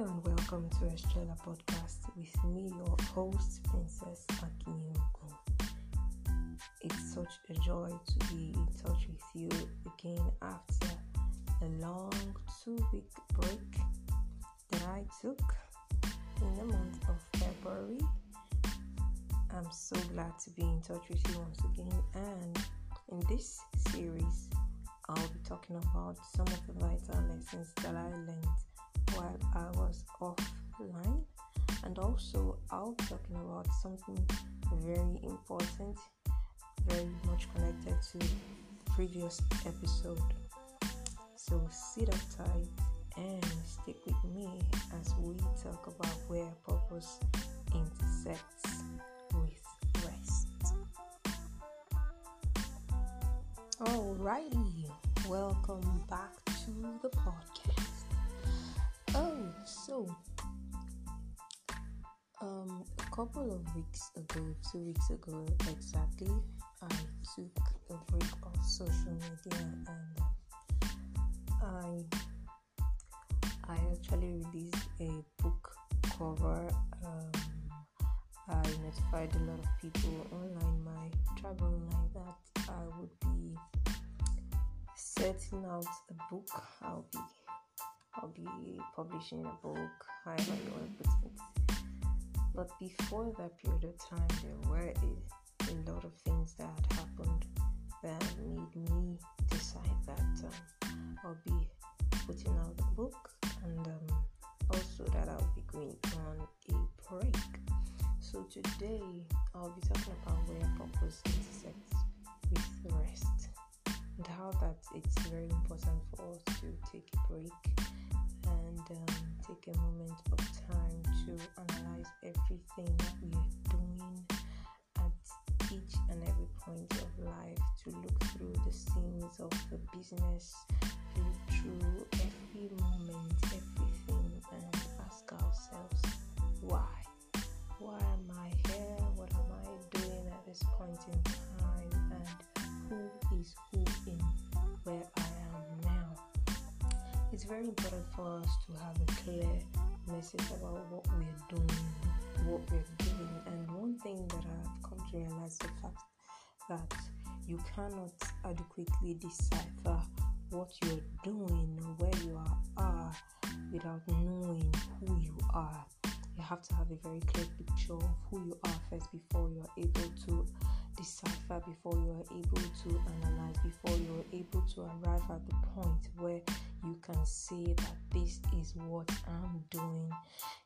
Hello and welcome to Estrella Podcast with me, your host, Princess Akinyuku. It's such a joy to be in touch with you again after a long two week break that I took in the month of February. I'm so glad to be in touch with you once again, and in this series, I'll be talking about some of the vital lessons that I learned while I was offline, and also I'll be talking about something very important, very much connected to the previous episode. So sit up tight and stick with me as we talk about where purpose intersects with rest. Alrighty, welcome back to the podcast. So um, a couple of weeks ago, two weeks ago exactly, I took a break of social media and I I actually released a book cover. Um, I notified a lot of people online, my tribe online, that I would be setting out a book. I'll be I'll be publishing a book, however you want to put it. But before that period of time, there were a, a lot of things that happened that made me decide that um, I'll be putting out a book and um, also that I'll be going on a break. So today I'll be talking about where purpose intersects with rest and how that it's very important for us to take a break and um, take a moment of time to analyze everything that we are doing at each and every point of life, to look through the scenes of the business, It's very important for us to have a clear message about what we're doing, what we're doing. And one thing that I've come to realize the fact that you cannot adequately decipher what you're doing where you are, are without knowing who you are. You have to have a very clear picture of who you are first before you're able to decipher, before you're able to analyze, before you're able to arrive at the point where you can say that this is what I'm doing.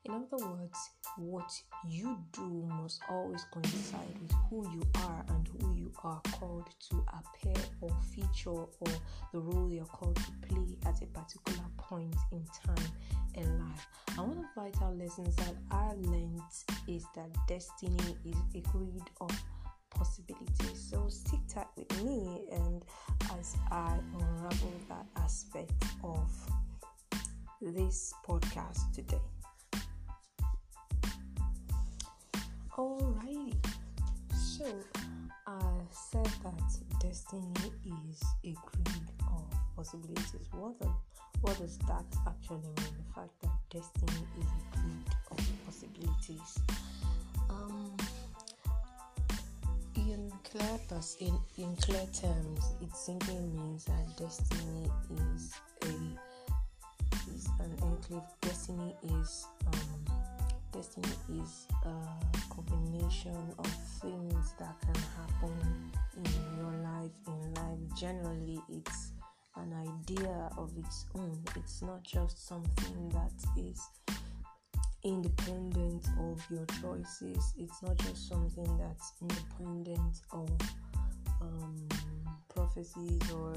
In other words, what you do must always coincide with who you are and who you are called to appear or feature or the role you're called to play at a particular point in time in life. And one of the vital lessons that I learned is that destiny is a grid of possibilities. So stick tight with me and as I unravel that aspect of this podcast today. Alrighty, so I said that destiny is a grid of possibilities. What, the, what does that actually mean? The fact that destiny is a grid of possibilities. Um, in clear in, in clear terms, it simply means that destiny is a is an enclave. Destiny is um, destiny is a combination of things that can happen in your life. In life, generally, it's an idea of its own. It's not just something that is independent of your choices. It's not just something that's independent of um, prophecies or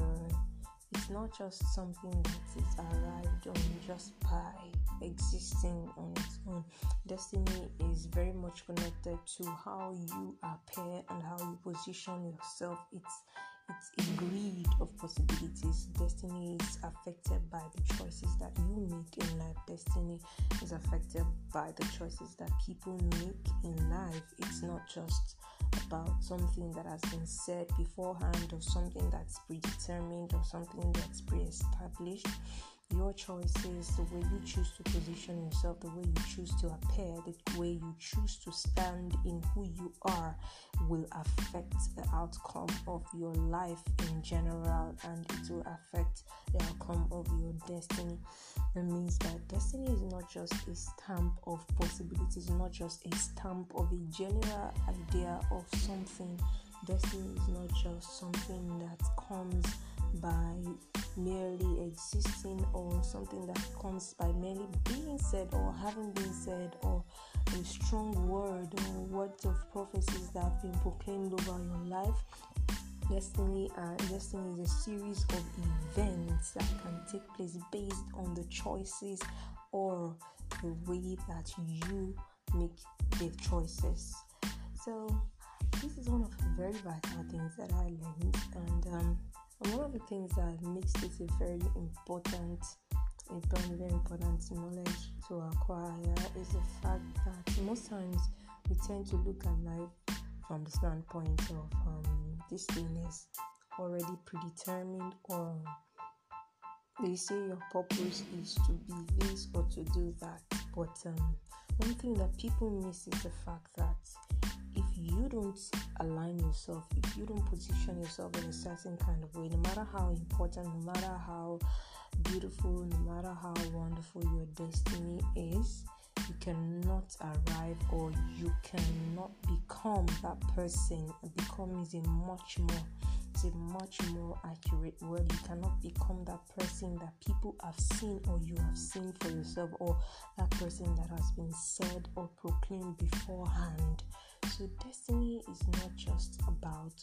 it's not just something that is arrived on just by existing on its own. Destiny is very much connected to how you appear and how you position yourself. It's it's a grid of possibilities. Destiny is affected by the choices that you make in life. Destiny is affected by the choices that people make in life. It's not just about something that has been said beforehand or something that's predetermined or something that's pre established. Your choices, the way you choose to position yourself, the way you choose to appear, the way you choose to stand in who you are will affect the outcome of your life in general and it will affect the outcome of your destiny. That means that destiny is not just a stamp of possibilities, not just a stamp of a general idea of something. Destiny is not just something that comes by merely existing or something that comes by merely being said or having been said or a strong word or words of prophecies that have been proclaimed over your life. Destiny uh, destiny is a series of events that can take place based on the choices or the way that you make the choices. So this is one of the very vital things that i learned and um, and one of the things that makes this a very important, a very, important knowledge to acquire is the fact that most times we tend to look at life from the standpoint of um, this thing is already predetermined or they say your purpose is to be this or to do that. But um, one thing that people miss is the fact that you don't align yourself, if you don't position yourself in a certain kind of way, no matter how important, no matter how beautiful, no matter how wonderful your destiny is, you cannot arrive or you cannot become that person. Become is a much more it's a much more accurate word. You cannot become that person that people have seen or you have seen for yourself or that person that has been said or proclaimed beforehand. So, destiny is not just about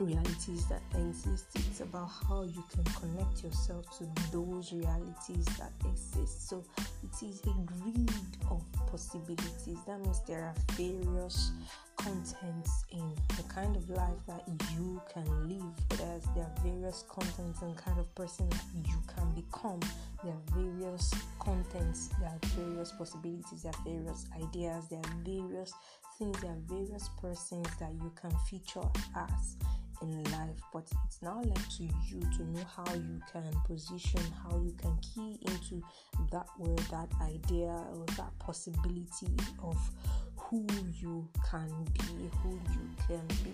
realities that exist, it's about how you can connect yourself to those realities that exist. So, it is a grid of possibilities. That means there are various contents in the kind of life that you can live. There's, there are various contents and kind of person you can become. There are various contents, there are various possibilities, there are various ideas, there are various things, there are various persons that you can feature as in life but it's now left to you to know how you can position how you can key into that word that idea or that possibility of who you can be who you can be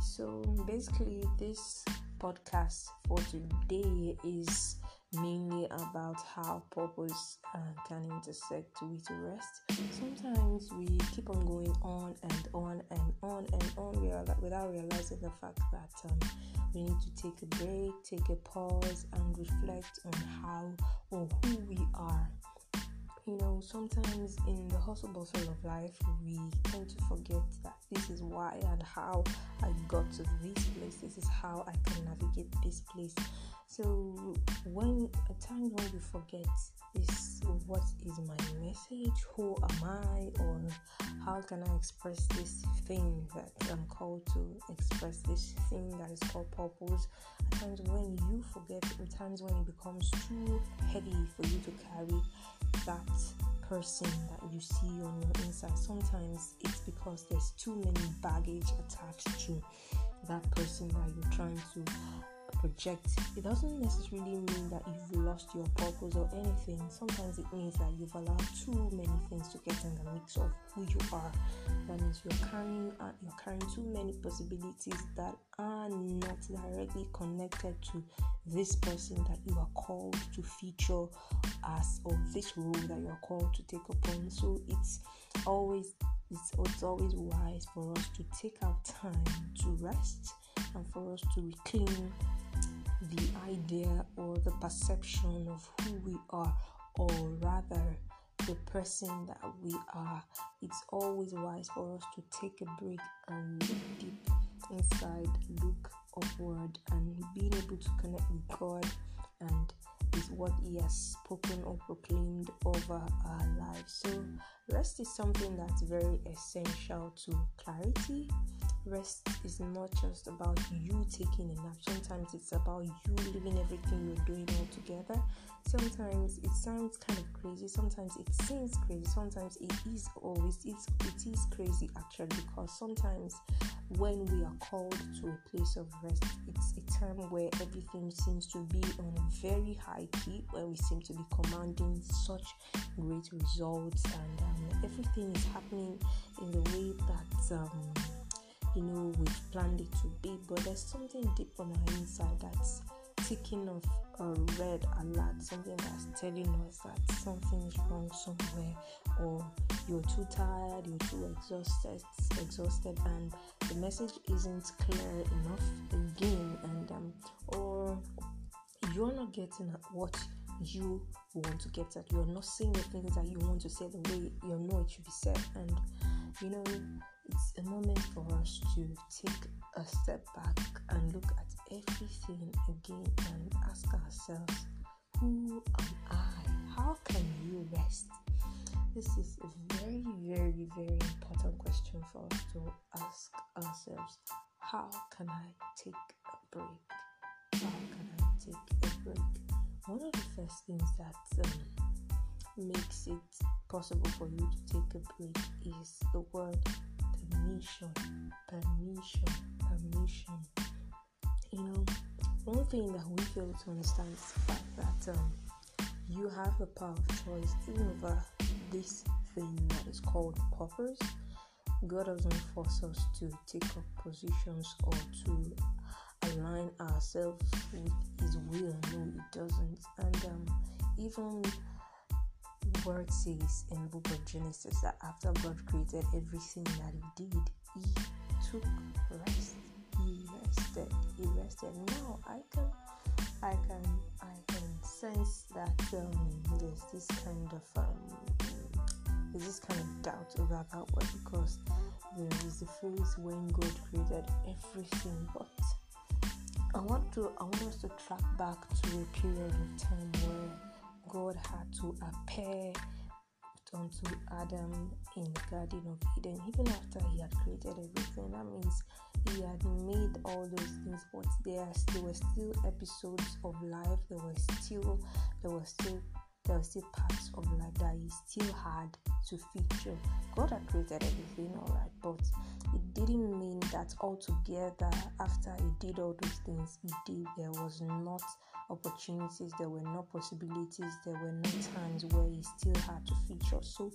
so basically this podcast for today is mainly about how purpose uh, can intersect with rest. Sometimes we keep on going on and on and on and on without realizing the fact that um, we need to take a break, take a pause, and reflect on how or who we are. You know, sometimes in the hustle bustle of life, we tend to forget that this is why and how I got to this place. This is how I can navigate this place so when at times when you forget is what is my message, who am I, or how can I express this thing that I'm called to express, this thing that is called purpose. At times when you forget, at times when it becomes too heavy for you to carry that person that you see on your inside, sometimes it's because there's too many baggage attached to that person that you're trying to project, it doesn't necessarily mean that you've lost your purpose or anything. Sometimes it means that you've allowed too many things to get in the mix of who you are. That means you're carrying uh, you're carrying too many possibilities that are not directly connected to this person that you are called to feature as or this role that you are called to take upon. So it's always it's, always wise for us to take our time to rest and for us to reclaim the idea or the perception of who we are, or rather, the person that we are. It's always wise for us to take a break and look deep inside, look upward, and being able to connect with God and is what He has spoken or proclaimed over our lives. So, rest is something that's very essential to clarity, rest is not just about you taking a nap. Sometimes it's about you leaving everything you're doing all together. Sometimes it sounds kind of crazy. Sometimes it seems crazy. Sometimes it is always it's it is crazy actually because sometimes when we are called to a place of rest, it's a time where everything seems to be on a very high key, where we seem to be commanding such great results, and um, everything is happening in the way that um, you know we've planned it to be but there's something deep on our inside that's ticking off a red alert something that's telling us that something is wrong somewhere or you're too tired you're too exhausted exhausted and the message isn't clear enough again and um, or you're not getting what you want to get at. You're not saying the things that you want to say the way you know it should be said and you know it's a moment for us to take a step back and look at everything again and ask ourselves, Who am I? How can you rest? This is a very, very, very important question for us to ask ourselves. How can I take a break? How can I take a break? One of the first things that um, makes it possible for you to take a break is the word permission, permission, permission. You know, one thing that we fail to understand is the fact that um, you have the power of choice even over this thing that is called purpose. God doesn't force us to take up positions or to align ourselves with His will. No, it doesn't. And um, even word says in the book of Genesis that after God created everything that He did, He took rest. He rested. He rested. Now I can, I can, I can sense that um, there's this kind of um, there's this kind of doubt over that word because there is the phrase when God created everything, but I want to I want us to track back to a period of time where God had to appear unto Adam in the Garden of Eden, even after he had created everything. That means he had made all those things, but there, there were still episodes of life. There were still there were still there were still parts of life that he still had to feature. God had created everything, alright, but it didn't mean that altogether after he did all those things he did, there was not opportunities, there were no possibilities, there were no times where he still had to feature. So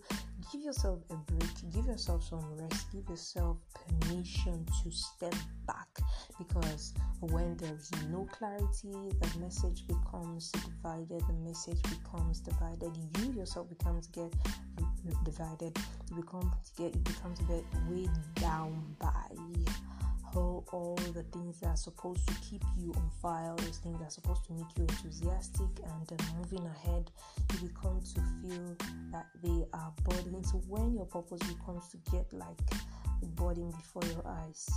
give yourself a break, give yourself some rest, give yourself permission to step back because when there is no clarity, the message becomes divided, the message becomes divided, you yourself becomes get divided, you become get you become to get weighed down by all, all the things that are supposed to keep you on fire, those things that are supposed to make you enthusiastic and uh, moving ahead, you become to feel that they are burdening. So when your purpose becomes to get like a burden before your eyes,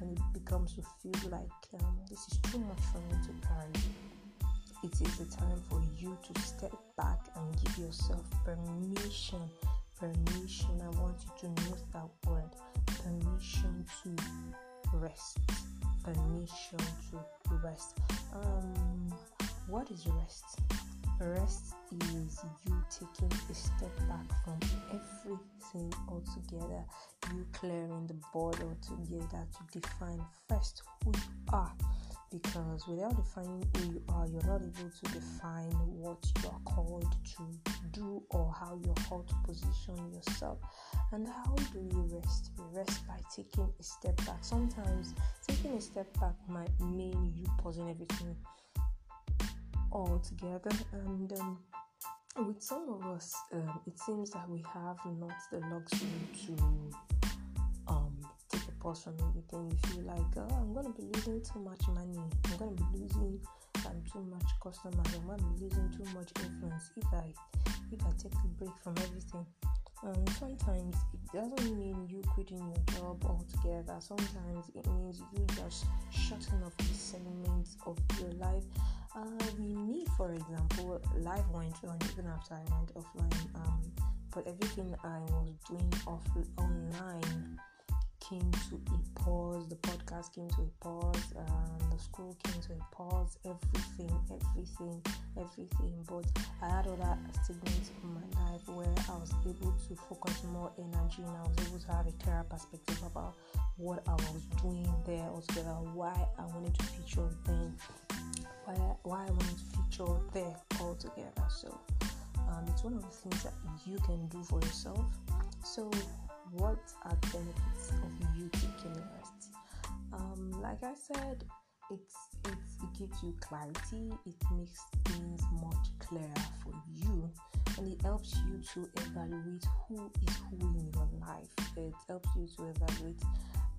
and it becomes to feel like um, this is too much for me to carry, it is the time for you to step back and give yourself permission. Permission. I want you to note that word permission to rest. Permission to rest. Um, what is rest? Rest is you taking a step back from everything altogether, you clearing the board altogether to define first who you are. Because without defining who you are, you're not able to define what you are called to do or how you're called to position yourself. And how do you rest? We rest by taking a step back. Sometimes taking a step back might mean you pausing everything all together. And um, with some of us, um, it seems that we have not the luxury to pause from everything. We feel like, oh, I'm going to be losing too much money. I'm going to be losing um, too much customers. I'm going to be losing too much influence if I if I take a break from everything. Um, sometimes it doesn't mean you quitting your job altogether. Sometimes it means you just shutting off the segments of your life. Uh, me, for example, life went on even after I went offline. Um, but everything I was doing off online came to a pause. The podcast came to a pause. Um, the school came to a pause. Everything, everything, everything. But I had other segments in my life where I was able to focus more energy and I was able to have a clearer perspective about what I was doing there altogether, why I wanted to feature then, why why I wanted to feature there altogether. So um, it's one of the things that you can do for yourself. So what are the benefits of you taking rest? Um, like I said, it's, it's it gives you clarity. It makes things much clearer for you, and it helps you to evaluate who is who in your life. It helps you to evaluate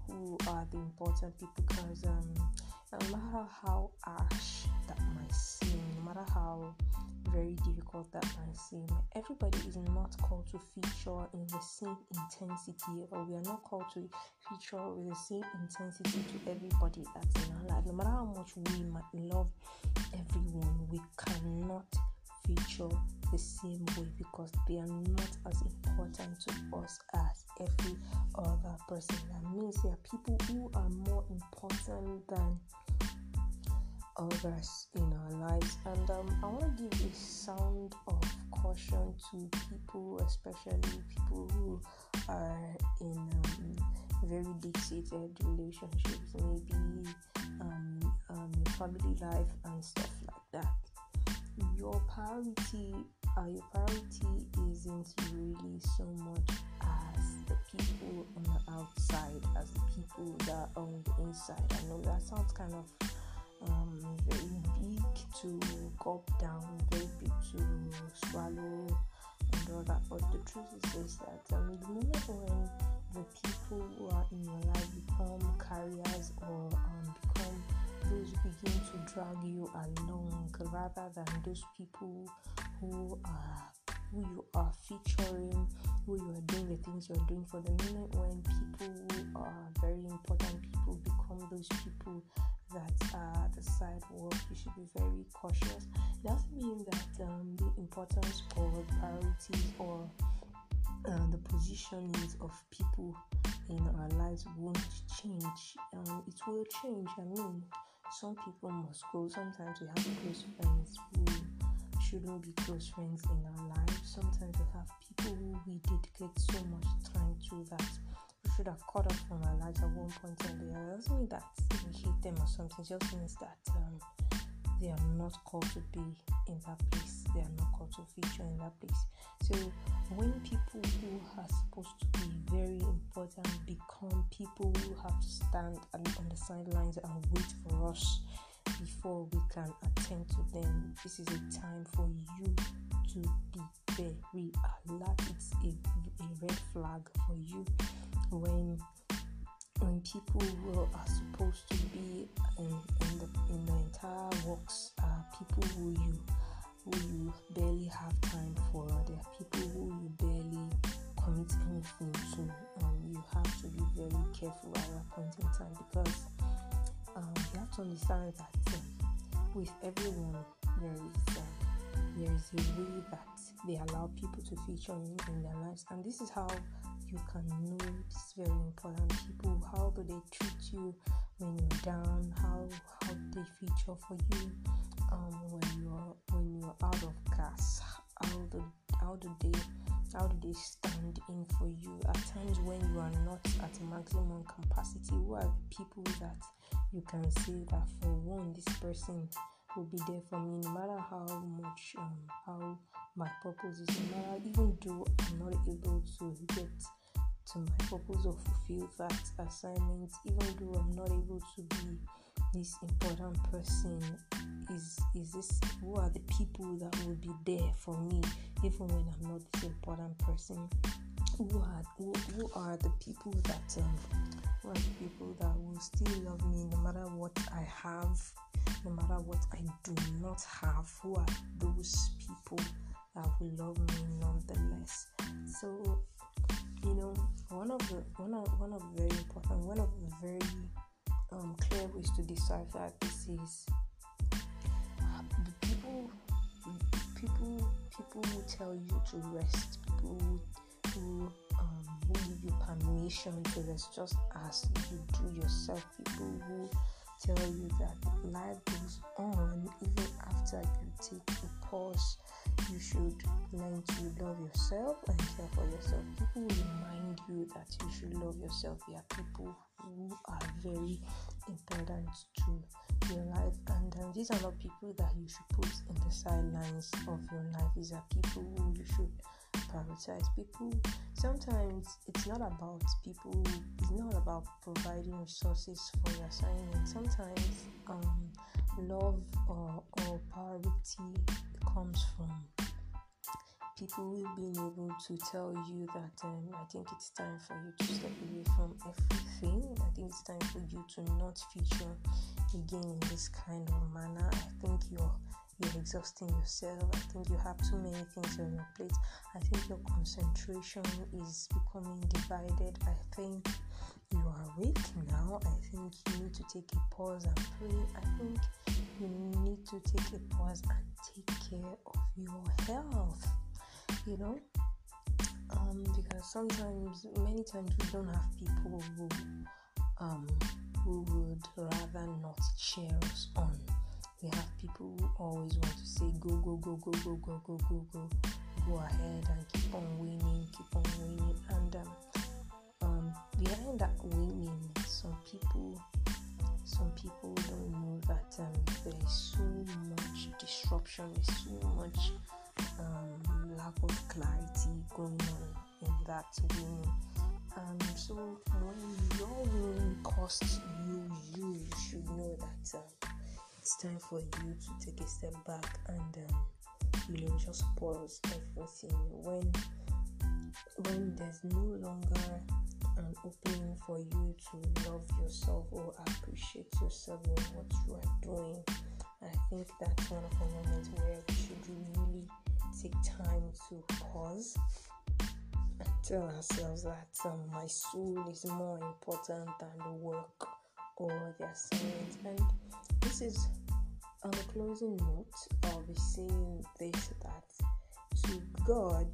who are the important people because um, no matter how harsh that might seem, no matter how very difficult that might seem. Everybody is not called to feature in the same intensity, or we are not called to feature with the same intensity to everybody that's in our life. No matter how much we might love everyone, we cannot feature the same way because they are not as important to us as every other person. That means there are people who are more important than others in our lives. And um, I want to give a sound of caution to people, especially people who are in um, very deep seated relationships, maybe um, um, family life and stuff like that. Your priority, uh, your priority isn't really so much as the people on the outside, as the people that are on the inside. I know that sounds kind of um, very big to gulp down, very big to swallow, and all that. But the truth is, is that um, the moment when the people who are in your life become carriers or who begin to drag you along rather than those people who are who you are featuring, who you are doing the things you are doing for the minute when people who are very important people become those people that uh, the sidewalk, you should be very cautious. It doesn't mean that um, the importance or priorities or uh, the positionings of people in our lives won't change. Um, it will change. I mean, some people must go. Sometimes we have close friends who shouldn't be close friends in our lives. Sometimes we have people who we dedicate so much time to that we should have caught up from our lives at one point or the other. Doesn't mean that we hate them or something. Just means that um, they are not called to be in that place. They are not called to feature in that place. So when people who are supposed to be very important become people who have to stand on the sidelines and wait for us before we can attend to them, this is a time for you to be very alert. It's a, a red flag for you when when people who are supposed to be in, in the in the entire works are people who you who you barely have time for. There are people who you barely commit anything to. Um, you have to be very careful at that point in time because um, you have to understand that uh, with everyone there is uh, there is a way that they allow people to feature in, in their lives, and this is how you can know it's very important. People, how do they treat you when you're down? How how they feature for you um, when you're when you're out of gas? How do how do they how do they stand in for you at times when you are not at maximum capacity? Who are the people that you can say that for one, this person will be there for me no matter how much um, how my purpose is no matter even though I'm not able to get to my purpose or fulfill that assignment, even though I'm not able to be this important person. Is is this who are the people that will be there for me even when I'm not this important person? Who are who, who are the people that um, who are the people that will still love me no matter what I have, no matter what I do not have? Who are those people that will love me nonetheless? So you know one of the one of one of very important one of the very um, clear ways to decipher this is the people people people who tell you to rest people who who, um, who give you permission to this just as you do yourself. People who tell you that life goes on even after you take a pause. You should learn to love yourself and care for yourself. People remind you that you should love yourself. There are people who are very important to your life, and um, these are not people that you should put in the sidelines of your life. These are people who you should prioritize people sometimes it's not about people it's not about providing resources for your assignment sometimes um, love or, or priority comes from people being able to tell you that um, I think it's time for you to step away from everything. I think it's time for you to not feature again in this kind of manner. I think you're you're exhausting yourself. I think you have too many things on your plate. I think your concentration is becoming divided. I think you are weak now. I think you need to take a pause and pray. I think you need to take a pause and take care of your health. You know, um, because sometimes, many times, we don't have people who um who would rather not cheer us on we have people who always want to say go go go go go go go go go go ahead and keep on winning keep on winning. And um, um, behind that winning some people some people don't know that um, there is so much disruption there's so much um, lack of clarity going on in that winning um, so when your winning costs you you should know that um, it's time for you to take a step back and um, you know just pause everything. When when there's no longer an opening for you to love yourself or appreciate yourself or what you are doing i think that's one of the moments where we should really take time to pause and tell ourselves that um, my soul is more important than the work or the assignment. And this is on the closing note, I'll be saying this that to God,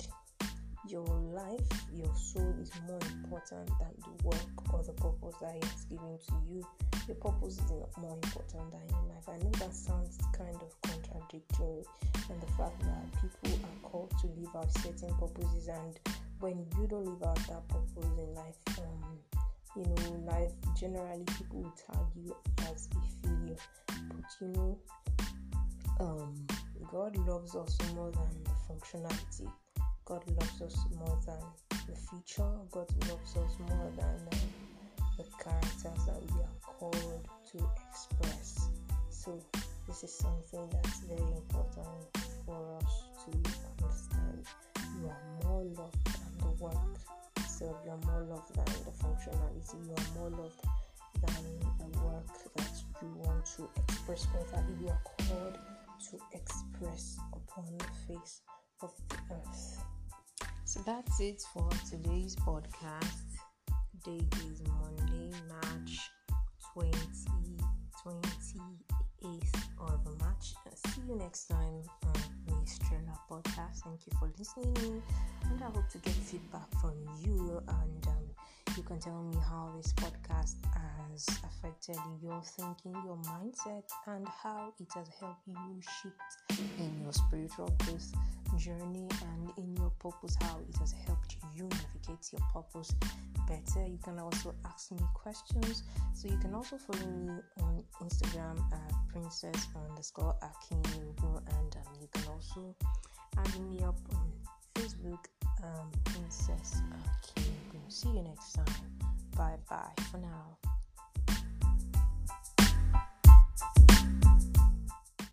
your life, your soul is more important than the work or the purpose that He has given to you. Your purpose is more important than your life. I know that sounds kind of contradictory, and the fact that people are called to live out certain purposes, and when you don't live out that purpose in life, um, you know, life generally people will tag you as a failure. But you know, um, God loves us more than the functionality. God loves us more than the feature. God loves us more than uh, the characters that we are called to express. So this is something that's very important for us to understand. You are more loved than the work itself. You are more loved than the functionality. You are more loved than the work that you want to express. Or that you are called to express upon the face of the earth. So that's it for today's podcast. day is Monday, March 20, 28th of March. See you next time Trailer Podcast. Thank you for listening, and I hope to get feedback from you. And um, you can tell me how this podcast has affected your thinking, your mindset, and how it has helped you shift in your spiritual growth journey and in your purpose, how it has helped you navigate your purpose better. You can also ask me questions. So you can also follow me on Instagram at princess underscore Akinyugo, and um, you can also add me up on Facebook, um, Princess Akinyugo. See you next time. Bye bye for now.